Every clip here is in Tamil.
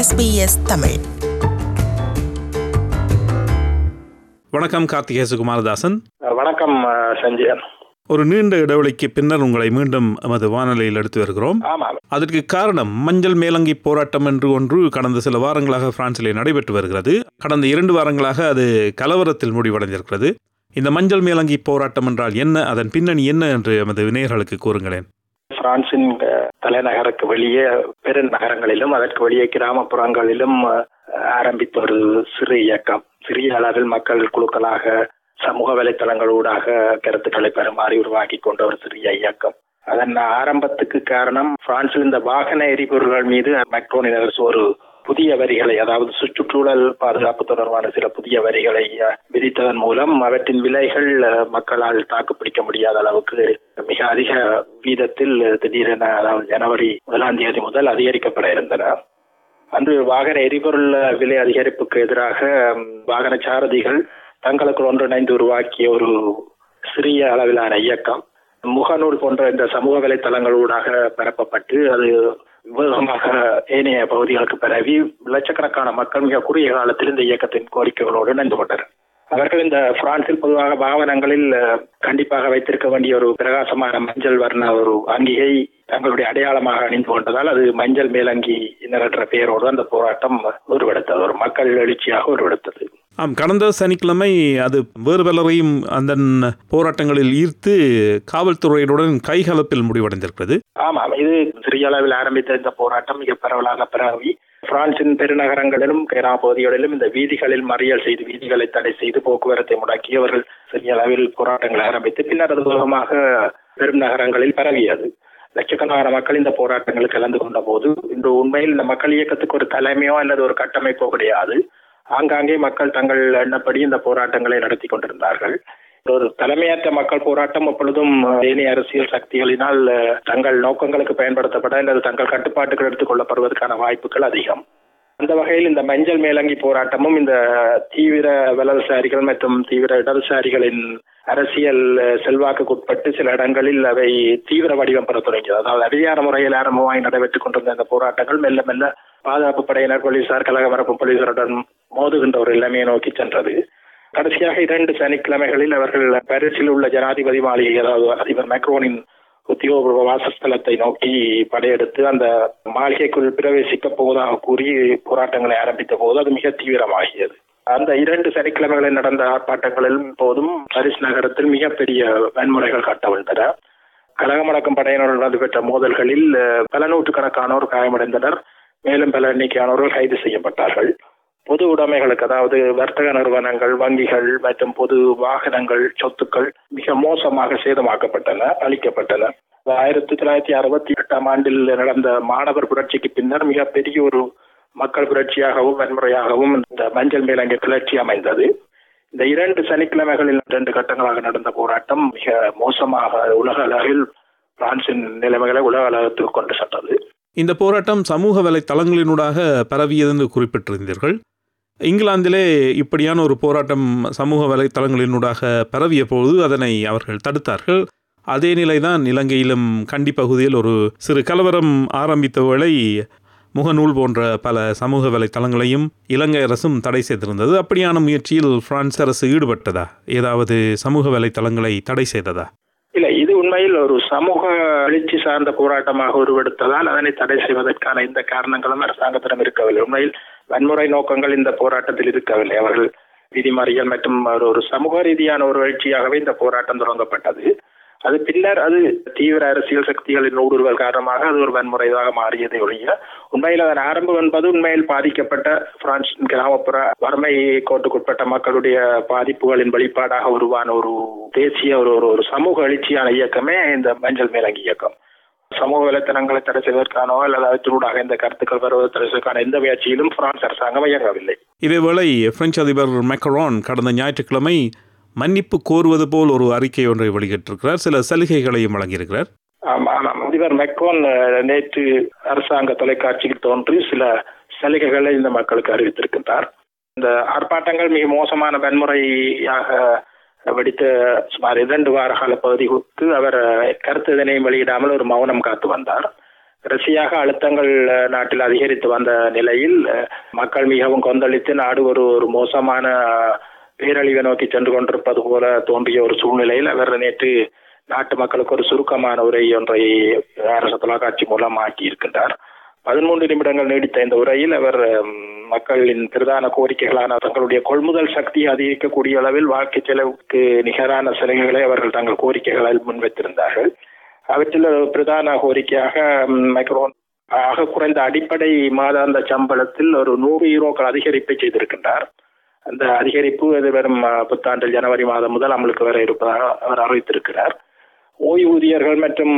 SBS தமிழ். வணக்கம் கார்த்திகே சுகுமாரதாசன். வணக்கம் சஞ்சயன் ஒரு நீண்ட இடைவெளிக்கு பின்னர் உங்களை மீண்டும் எமது வானொலியில் எடுத்து வருகிறோம். அதற்கு காரணம் மஞ்சள் மேலங்கி போராட்டம் என்று ஒன்று கடந்த சில வாரங்களாக பிரான்சிலே நடைபெற்று வருகிறது. கடந்த இரண்டு வாரங்களாக அது கலவரத்தில் முடிவடைந்திருக்கிறது. இந்த மஞ்சள் மேலங்கி போராட்டம் என்றால் என்ன? அதன் பின்னணி என்ன என்று எமது நேயர்களுக்கு கூறுங்களேன். பிரான்சின் தலைநகருக்கு வெளியே பெருநகரங்களிலும் அதற்கு வெளியே கிராமப்புறங்களிலும் ஆரம்பித்த ஒரு சிறு இயக்கம். சிறிய அளவில் மக்கள் குழுக்களாக சமூக வலைத்தளங்களூடாக கருத்துக்களை பெறுமாறி உருவாக்கி கொண்ட ஒரு சிறிய இயக்கம். அதன் ஆரம்பத்துக்கு காரணம் பிரான்சில் இந்த வாகன எரிபொருள்கள் மீது மெக்ரோனின் அரசு ஒரு புதிய வரிகளை அதாவது சுற்றுச்சூழல் பாதுகாப்பு தொடர்பான சில புதிய வரிகளை விதித்ததன் மூலம் அவற்றின் விலைகள் மக்களால் தாக்குப்பிடிக்க முடியாத அளவுக்கு மிக அதிக வீதத்தில் திடீரென அதாவது ஜனவரி முதலாம் தேதி முதல் அதிகரிக்கப்பட இருந்தன. அன்று வாகன எரிபொருள் விலை அதிகரிப்புக்கு எதிராக வாகன சாரதிகள் தங்களுக்குள் ஒன்றிணைந்து உருவாக்கிய ஒரு சிறிய அளவிலான இயக்கம். முகநூல் போன்ற இந்த சமூக வலைத்தளங்களூடாக பரப்பப்பட்டு அது ஏனைய பகுதிகளுக்கு பரவி லட்சக்கணக்கான மக்கள் மிக குறுகிய காலத்தில் இந்த இயக்கத்தின் கோரிக்கைகளோடு இணைந்து கொண்டனர். அவர்கள் இந்த பிரான்சில் பொதுவாக பாவனங்களில் கண்டிப்பாக வைத்திருக்க வேண்டிய ஒரு பிரகாசமான மஞ்சள் வர்ண ஒரு அங்கிகை தங்களுடைய அடையாளமாக அணிந்து கொண்டதால் அது மஞ்சள் மேலங்கி என்ற பெயரோடு அந்த போராட்டம் உருவெடுத்தது. ஒரு மக்கள் எழுச்சியாக உருவெடுத்தது. ஆம் கடந்த சனிக்கிழமை அது வேறு பலரையும் அந்த போராட்டங்களில் ஈர்த்து காவல்துறையுடன் கைகலப்பில் முடிவடைந்திருக்கிறது. ஆமாம் இது சிறிய அளவில் ஆரம்பித்த இந்த போராட்டம் மிக பரவலாக பரவி பிரான்சின் பெருநகரங்களிலும் கேரா பகுதிகளிலும் இந்த வீதிகளில் மறியல் செய்து வீதிகளை தடை செய்து போக்குவரத்தை முடக்கியவர்கள் சிறிய அளவில் போராட்டங்களை ஆரம்பித்து பின்னர் அது வேகமாக பெரும் நகரங்களில் பரவியது. லட்சக்கணக்கான மக்கள் இந்த போராட்டங்களில் கலந்து கொண்ட போது இன்று உண்மையில் இந்த மக்கள் இயக்கத்துக்கு ஒரு தலைமையோ அல்லது ஒரு கட்டமைப்போ கிடையாது. ஆங்காங்கே மக்கள் தங்கள் எண்ணப்படி இந்த போராட்டங்களை நடத்தி கொண்டிருந்தார்கள். ஒரு தலைமையற்ற மக்கள் போராட்டம் அப்பொழுதும் ஏனைய அரசியல் சக்திகளினால் தங்கள் நோக்கங்களுக்கு பயன்படுத்தப்பட அல்லது தங்கள் கட்டுப்பாட்டுகள் எடுத்துக் கொள்ளப்படுவதற்கான வாய்ப்புகள் அதிகம். அந்த வகையில் இந்த மஞ்சள் மேலங்கி போராட்டமும் இந்த தீவிர வலதுசாரிகள் மற்றும் தீவிர இடதுசாரிகளின் அரசியல் செல்வாக்குக்குட்பட்டு செல்வாக்குக்கு உட்பட்டு சில இடங்களில் அவை தீவிர வடிவம் பெற தொடங்கியது. அதாவது அதிகார முறையில் ஆரம்பமாய் நடைபெற்றுக் கொண்டிருந்த இந்த போராட்டங்கள் மெல்ல மெல்ல பாதுகாப்பு படையினர் போலீசார் கழக மரப்பு போலீசாருடன் மோதுகின்ற ஒரு நிலைமையை நோக்கி சென்றது. கடைசியாக இரண்டு சனிக்கிழமைகளில் அவர்கள் பாரிஸில் உள்ள ஜனாதிபதி மாளிகை அதாவது அதிபர் மேக்ரோனின் உத்தியோகபூர்வ வாசஸ்தலத்தை நோக்கி படையெடுத்து அந்த மாளிகைக்குள் பிரவேசிக்க போவதாக கூறி போராட்டங்களை ஆரம்பித்த போது அது மிக தீவிரமாகியது. அந்த இரண்டு சனிக்கிழமைகளில் நடந்த ஆர்ப்பாட்டங்களில் போதும் பாரிஸ் நகரத்தில் மிகப்பெரிய வன்முறைகள் கட்டவிழ்ந்தன. கழகமடக்கம் படையினருடன் நடைபெற்ற மோதல்களில் பல நூற்றுக்கணக்கானோர் காயமடைந்தனர். மேலும் பல எண்ணிக்கையானவர்கள் கைது செய்யப்பட்டார்கள். பொது உடைமைகளுக்கு அதாவது வர்த்தக நிறுவனங்கள் வங்கிகள் மற்றும் பொது வாகனங்கள் சொத்துக்கள் மிக மோசமாக சேதமாக்கப்பட்டன அளிக்கப்பட்டன ஆயிரத்தி தொள்ளாயிரத்தி அறுபத்தி எட்டாம் ஆண்டில் நடந்த மாணவர் புரட்சிக்கு பின்னர் மிகப்பெரிய ஒரு மக்கள் புரட்சியாகவும் வன்முறையாகவும் இந்த மஞ்சள் மேலங்கை கிளர்ச்சி அமைந்தது. இந்த இரண்டு சனிக்கிழமைகளில் இரண்டு கட்டங்களாக நடந்த போராட்டம் மிக மோசமாக உலக அளவில் பிரான்சின் நிலைமைகளை உலக அளவுக்கு கொண்டு சென்றது. இந்த போராட்டம் சமூக வலைத்தளங்களினூடாக பரவியது என்று குறிப்பிட்டிருந்தீர்கள். இங்கிலாந்திலே இப்படியான ஒரு போராட்டம் சமூக வலைத்தளங்களினூடாக பரவிய போது அதனை அவர்கள் தடுத்தார்கள். அதே நிலைதான் இலங்கையிலும் கண்டி பகுதியில் ஒரு சிறு கலவரம் ஆரம்பித்த வேளை முகநூல் போன்ற பல சமூக வலைத்தளங்களையும் இலங்கை அரசும் தடை செய்திருந்தது. அப்படியான முயற்சியில் பிரான்ஸ் அரசு ஈடுபட்டதா? ஏதாவது சமூக வலைத்தளங்களை தடை செய்ததா? இது உண்மையில் ஒரு சமூக எழுச்சி சார்ந்த போராட்டமாக உருவெடுத்ததால் அதனை தடை செய்வதற்கான இந்த காரணங்களும் அரசாங்கத்திடம் இருக்கவில்லை. உண்மையில் வன்முறை நோக்கங்கள் இந்த போராட்டத்தில் இருக்கவில்லை. அவர்கள் விதிமறியல் மற்றும் ஒரு ஒரு சமூக ரீதியான ஒரு எழுச்சியாகவே இந்த போராட்டம் தொடங்கப்பட்டது. அது பின்னர் அது தீவிர அரசியல் சக்திகளின் ஊடுருவல் காரணமாக அது ஒரு வன்முறையாக மாறியதை ஒழிய உண்மையில் அதன் ஆரம்பம் என்பது உண்மையில் பாதிக்கப்பட்ட பிரான்ஸ் கிராமப்புற வறுமை கோட்டுக்குட்பட்ட மக்களுடைய பாதிப்புகளின் வெளிப்பாடாக உருவான ஒரு தேசிய ஒரு ஒரு சமூக எழுச்சியான இயக்கமே இந்த மஞ்சள் மேலங்கி இயக்கம். சமூக வலைத்தளங்களை தடை செய்வதற்கானோ அல்லது அதனூடாக இந்த கருத்துக்கள் வருவதை தடை செய்வதற்கான எந்த முயற்சியிலும் பிரான்ஸ் அரசாங்கம் இயங்கவில்லை. இதேவேளை பிரெஞ்சு அதிபர் மெக்ரான் கடந்த ஞாயிற்றுக்கிழமை மன்னிப்பு கோருவது போல் ஒரு அறிக்கை ஒன்றை வெளியிட்டிருக்கிறார். சில சலுகைகளையும் வழங்கியிருக்கிறார். ஆமாம் அதிபர் மெக்ரோன் நேற்று அரசாங்க தொலைக்காட்சியில் தோன்றி சில சலுகைகளை இந்த மக்களுக்கு அறிவித்திருக்கின்றார். இந்த ஆர்ப்பாட்டங்கள் மிக மோசமான வன்முறையாக வெடித்த சுமார் இரண்டு வார கால பகுதிக்கு அவர் கருத்து இதனையும் வெளியிடாமல் ஒரு மௌனம் காத்து வந்தார். ரஷ்யாக அழுத்தங்கள் நாட்டில் அதிகரித்து வந்த நிலையில் மக்கள் மிகவும் கொந்தளித்து நாடு ஒரு ஒரு மோசமான பேரழிவை நோக்கி சென்று கொண்டிருப்பது போல தோன்றிய ஒரு சூழ்நிலையில் அவர் நேற்று நாட்டு மக்களுக்கு ஒரு சுருக்கமான உரை ஒன்றை அரசு தொலைக்காட்சி மூலம் ஆக்கி இருக்கின்றார். பதிமூன்று நிமிடங்கள் நீடித்த இந்த உரையில் அவர் மக்களின் பிரதான கோரிக்கைகளான தங்களுடைய கொள்முதல் சக்தியை அதிகரிக்கக்கூடிய அளவில் வாழ்க்கை செலவுக்கு நிகரான சலுகைகளை அவர்கள் தங்கள் கோரிக்கைகளில் முன்வைத்திருந்தார்கள். அவற்றில் பிரதான கோரிக்கையாக மைக்ரோன் ஆக குறைந்த அடிப்படை மாதாந்த சம்பளத்தில் ஒரு நூறு யூரோக்கள் அதிகரிப்பை செய்திருக்கின்றார். அந்த அதிகரிப்பு எதிர்வரும் புத்தாண்டில் ஜனவரி மாதம் முதல் அமலுக்கு வர இருப்பதாக அவர் அறிவித்திருக்கிறார். ஓய்வூதியர்கள் மற்றும்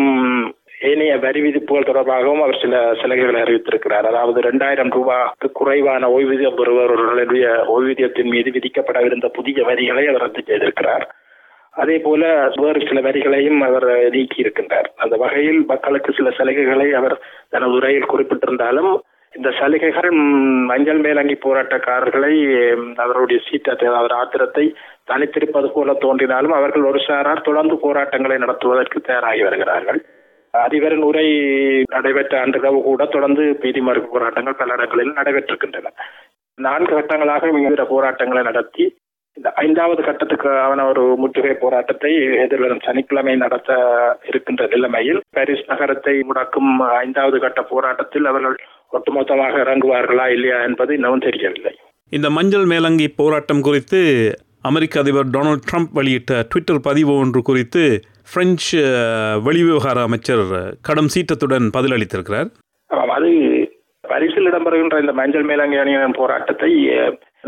ஏனைய வரி விதிப்புகள் தொடர்பாகவும் அவர் சில சலுகைகளை அறிவித்திருக்கிறார். அதாவது இரண்டாயிரம் ரூபாய்க்கு குறைவான ஓய்வூதியம் பெறுபவர்களுடைய ஓய்வூதியத்தின் மீது விதிக்கப்படவிருந்த புதிய வரிகளை அவர் ரத்து செய்திருக்கிறார். அதே போல வேறு சில வரிகளையும் அவர் நீக்கி இருக்கின்றார் அந்த வகையில் மக்களுக்கு சில சலுகைகளை அவர் தனது உரையில் குறிப்பிட்டிருந்தாலும் இந்த சலுகைகள் மஞ்சள் மேலங்கி போராட்டக்காரர்களை அவருடைய சீற்றத்தை அவர் ஆத்திரத்தை தனித்திருப்பது போல தோன்றினாலும் அவர்கள் ஒரு சாரார் தொடர்ந்து போராட்டங்களை நடத்துவதற்கு தயாராகி வருகிறார்கள். அதிபரின் உரை நடைபெற்ற அன்றிரவு கூட தொடர்ந்து பீதிமறுப்பு போராட்டங்கள் பல இடங்களில் நடைபெற்றிருக்கின்றன. நான்கு கட்டங்களாக விவித போராட்டங்களை நடத்தி இந்த ஐந்தாவது கட்டத்துக்கு அவன ஒரு முற்றுகை போராட்டத்தை எதிர்வரும் சனிக்கிழமை நடத்த இருக்கின்ற நிலைமையில் பாரிஸ் நகரத்தை முடக்கும் ஐந்தாவது கட்ட போராட்டத்தில் அவர்கள் ஒட்டுமொத்தமாக இறங்குவார்களா இல்லையா என்பது இன்னமும் தெரியவில்லை. இந்த மஞ்சள் மேலங்கி போராட்டம் குறித்து அமெரிக்க அதிபர் டொனால்ட் ட்ரம்ப் வெளியிட்ட ட்விட்டர் பதிவு ஒன்று குறித்து பிரெஞ்சு வெளிவிவகார அமைச்சர் கடும் சீற்றத்துடன் பதிலளித்திருக்கிறார். அது பரிசில் இடம்பெறுகின்ற இந்த மஞ்சள் மேலங்கி அணியின் போராட்டத்தை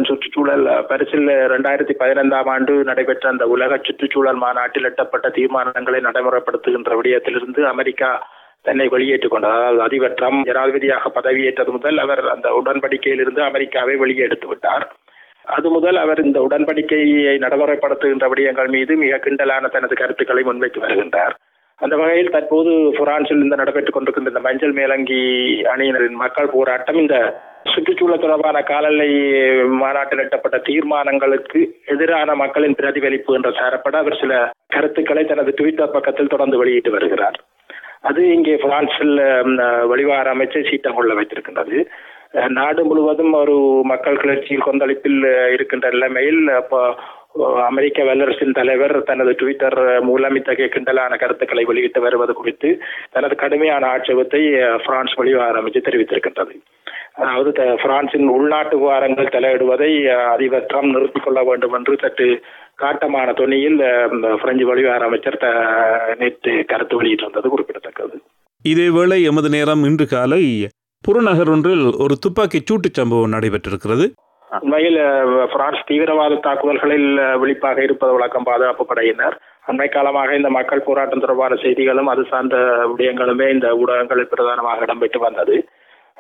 சுற்றுச்சூழல் பரிசில் இரண்டாயிரத்தி பதினைந்தாம் ஆண்டு நடைபெற்ற அந்த உலக சுற்றுச்சூழல் மாநாட்டில் எட்டப்பட்ட தீர்மானங்களை நடைமுறைப்படுத்துகின்ற விடயத்திலிருந்து அமெரிக்கா தன்னை வெளியேற்றுக் கொண்டார் அதாவது அதிபர் ட்ரம்ப் ஜனாதிபதியாக பதவியேற்றது முதல் அவர் அந்த உடன்படிக்கையிலிருந்து அமெரிக்காவை வெளியே எடுத்து விட்டார். அது முதல் அவர் இந்த உடன்படிக்கையை நடைமுறைப்படுத்துகின்ற விடயங்கள் மீது மிக கிண்டலான தனது கருத்துக்களை முன்வைத்து வருகின்றார். அந்த வகையில் தற்போது பிரான்சில் இந்த நடைபெற்றுக் கொண்டிருக்கின்ற இந்த மஞ்சள் மேலங்கி அணியினரின் மக்கள் போராட்டம் இந்த சுற்றுச்சூழல் தொடர்பான காலநிலை மாநாட்டில் எட்டப்பட்ட தீர்மானங்களுக்கு எதிரான மக்களின் பிரதிபலிப்பு என்ற சாரப்பட அவர் சில கருத்துக்களை தனது ட்விட்டர் பக்கத்தில் தொடர்ந்து வெளியிட்டு வருகிறார். அது இங்கே பிரான்சில் ம், வெளிவார அமைச்சர் சீட்டம் கொள்ள வைத்திருக்கின்றது நாடு முழுவதும் ஒரு மக்கள் கிளர்ச்சியில் கொந்தளிப்பில் இருக்கின்ற நிலைமையில் அப்போ அமெரிக்க வல்லரசின் தலைவர் தனது ட்விட்டர் மூலம் இத்தகைய கிண்டலான கருத்துக்களை வெளியிட்டு வருவது குறித்து தனது கடுமையான ஆட்சேபத்தை பிரான்ஸ் வெளிவார அமைச்சு தெரிவித்திருக்கின்றது. அதாவது பிரான்சின் உள்நாட்டு விவகாரங்கள் தலையிடுவதை அதிபர் ட்ரம்ப் நிறுத்திக் கொள்ள வேண்டும் என்று சற்று காட்டமான தொனியில் அஹ், பிரெஞ்சு வெளிவார அமைச்சர் நேற்று கருத்து வெளியிட்டிருந்தது குறிப்பிடத்தக்கது. இதேவேளை எமது நேரம் இன்று காலை புறநகர் ஒன்றில் ஒரு துப்பாக்கிச் சூட்டுச் சம்பவம் நடைபெற்றிருக்கிறது. உண்மையில் பிரான்ஸ் தீவிரவாத தாக்குதல்களில் விழிப்பாக இருப்பது வழக்கம் பாதுகாப்பு படையினர். அண்மை காலமாக இந்த மக்கள் போராட்டம் தொடர்பான செய்திகளும் அது சார்ந்த விடயங்களுமே இந்த ஊடகங்களில் பிரதானமாக இடம்பெற்று வந்தது.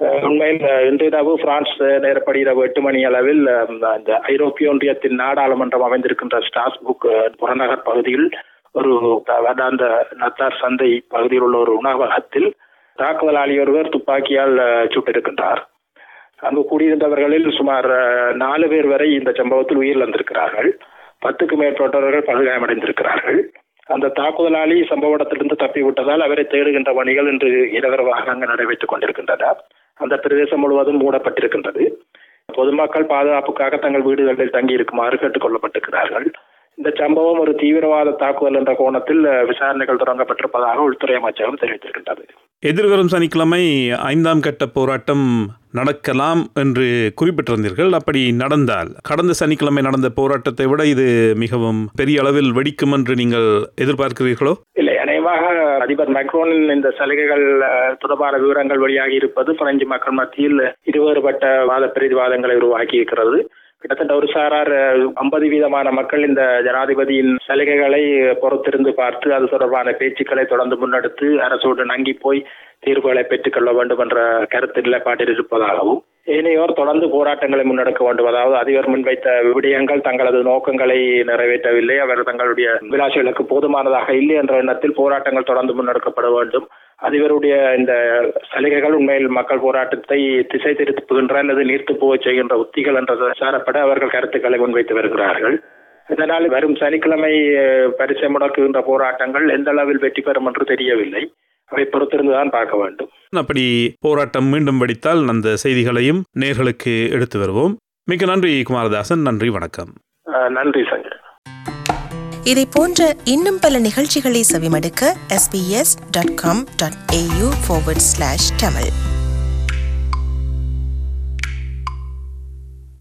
உண்மையில் இன்றிரவு பிரான்ஸ் நேரப்படி இரவு எட்டு மணி அளவில் இந்த ஐரோப்பிய ஒன்றியத்தின் நாடாளுமன்றம் அமைந்திருக்கின்ற ஸ்டாஸ்புக் புறநகர் பகுதியில் ஒரு வேதாந்த நத்தார் சந்தை பகுதியில் உள்ள ஒரு உணவகத்தில் தாக்குதலாளி ஒருவர் துப்பாக்கியால் சுட்டிருக்கின்றார். அங்கு கூடியிருந்தவர்களில் சுமார் நாலு பேர் வரை இந்த சம்பவத்தில் உயிரிழந்திருக்கிறார்கள். பத்துக்கு மேற்பட்டவர்கள் படுகாயமடைந்திருக்கிறார்கள். அந்த தாக்குதலாளி சம்பவ இடத்திலிருந்து தப்பிவிட்டதால் அவரை தேடுகின்ற பணிகள் இன்று இரவரவாக அங்கு நடைபெற்றுக் கொண்டிருக்கின்றன. அந்த பிரதேசம் முழுவதும் மூடப்பட்டிருக்கின்றது. பொதுமக்கள் பாதுகாப்புக்காக தங்கள் வீடுகளில் தங்கி இருக்குமாறு கேட்டுக் கொள்ளப்பட்டிருக்கிறார்கள். இந்த சம்பவம் ஒரு தீவிரவாத தாக்குதல் என்ற கோணத்தில் விசாரணைகள் தொடங்கப்பட்டிருப்பதாக உள்துறை அமைச்சகம் தெரிவித்திருக்கின்றது. எதிர்வரும் சனிக்கிழமை ஐந்தாம் கட்ட போராட்டம் நடக்கலாம் என்று குறிப்பிட்டிருந்தீர்கள். அப்படி நடந்தால் கடந்த சனிக்கிழமை நடந்த போராட்டத்தை விட இது மிகவும் பெரிய அளவில் வெடிக்கும் என்று நீங்கள் எதிர்பார்க்கிறீர்களோ? இல்லை அநேகமாக அதிபர் மேக்ரோனின் இந்த சலுகைகள் தொடர்பான விவரங்கள் வெளியாகி இருப்பது பிரெஞ்சு மக்கள் மத்தியில் இருவேறுபட்ட வாத பிரதிவாதங்களை உருவாக்கி இருக்கிறது கிட்டத்தட்ட ஒரு சாரார் ஐம்பது வீதமான மக்கள் இந்த ஜனாதிபதியின் சலுகைகளை பொறுத்திருந்து பார்த்து அது தொடர்பான பேச்சுக்களை தொடர்ந்து முன்னெடுத்து அரசோடு நங்கி போய் தீர்வுகளை பெற்றுக்கொள்ள வேண்டும் என்ற கருத்து நிலைப்பாட்டில் இருப்பதாகவும் இனியோர் தொடர்ந்து போராட்டங்களை முன்னெடுக்க வேண்டும். அதாவது அதிபர் முன்வைத்த விடயங்கள் தங்களது நோக்கங்களை நிறைவேற்றவில்லை. அவர் தங்களுடைய விளாசிகளுக்கு போதுமானதாக இல்லை என்ற எண்ணத்தில் போராட்டங்கள் தொடர்ந்து முன்னெடுக்கப்பட வேண்டும். அதிபருடைய இந்த சலுகைகள் உண்மையில் மக்கள் போராட்டத்தை திசை திருப்புகின்ற அல்லது நீர்த்து போகச் செய்கின்ற உத்திகள் என்ற சாரப்பட அவர்கள் கருத்துக்களை முன்வைத்து வருகிறார்கள். இதனால் வரும் சனிக்கிழமை பரிசை முடக்குகின்ற போராட்டங்கள் எந்த அளவில் வெற்றி பெறும் என்று தெரியவில்லை. அதை பொறுத்திருந்துதான் பார்க்க வேண்டும். அப்படி போராட்டம் மீண்டும் வெடித்தால் அந்த செய்திகளையும் நேர்களுக்கு எடுத்து வருவோம். மிக்க நன்றி குமாரதாசன். நன்றி வணக்கம். நன்றி சங்கர். இதை போன்ற இன்னும் பல நிகழ்ச்சிகளை செவிமடுக்க sbs.com.au forward slash tamil.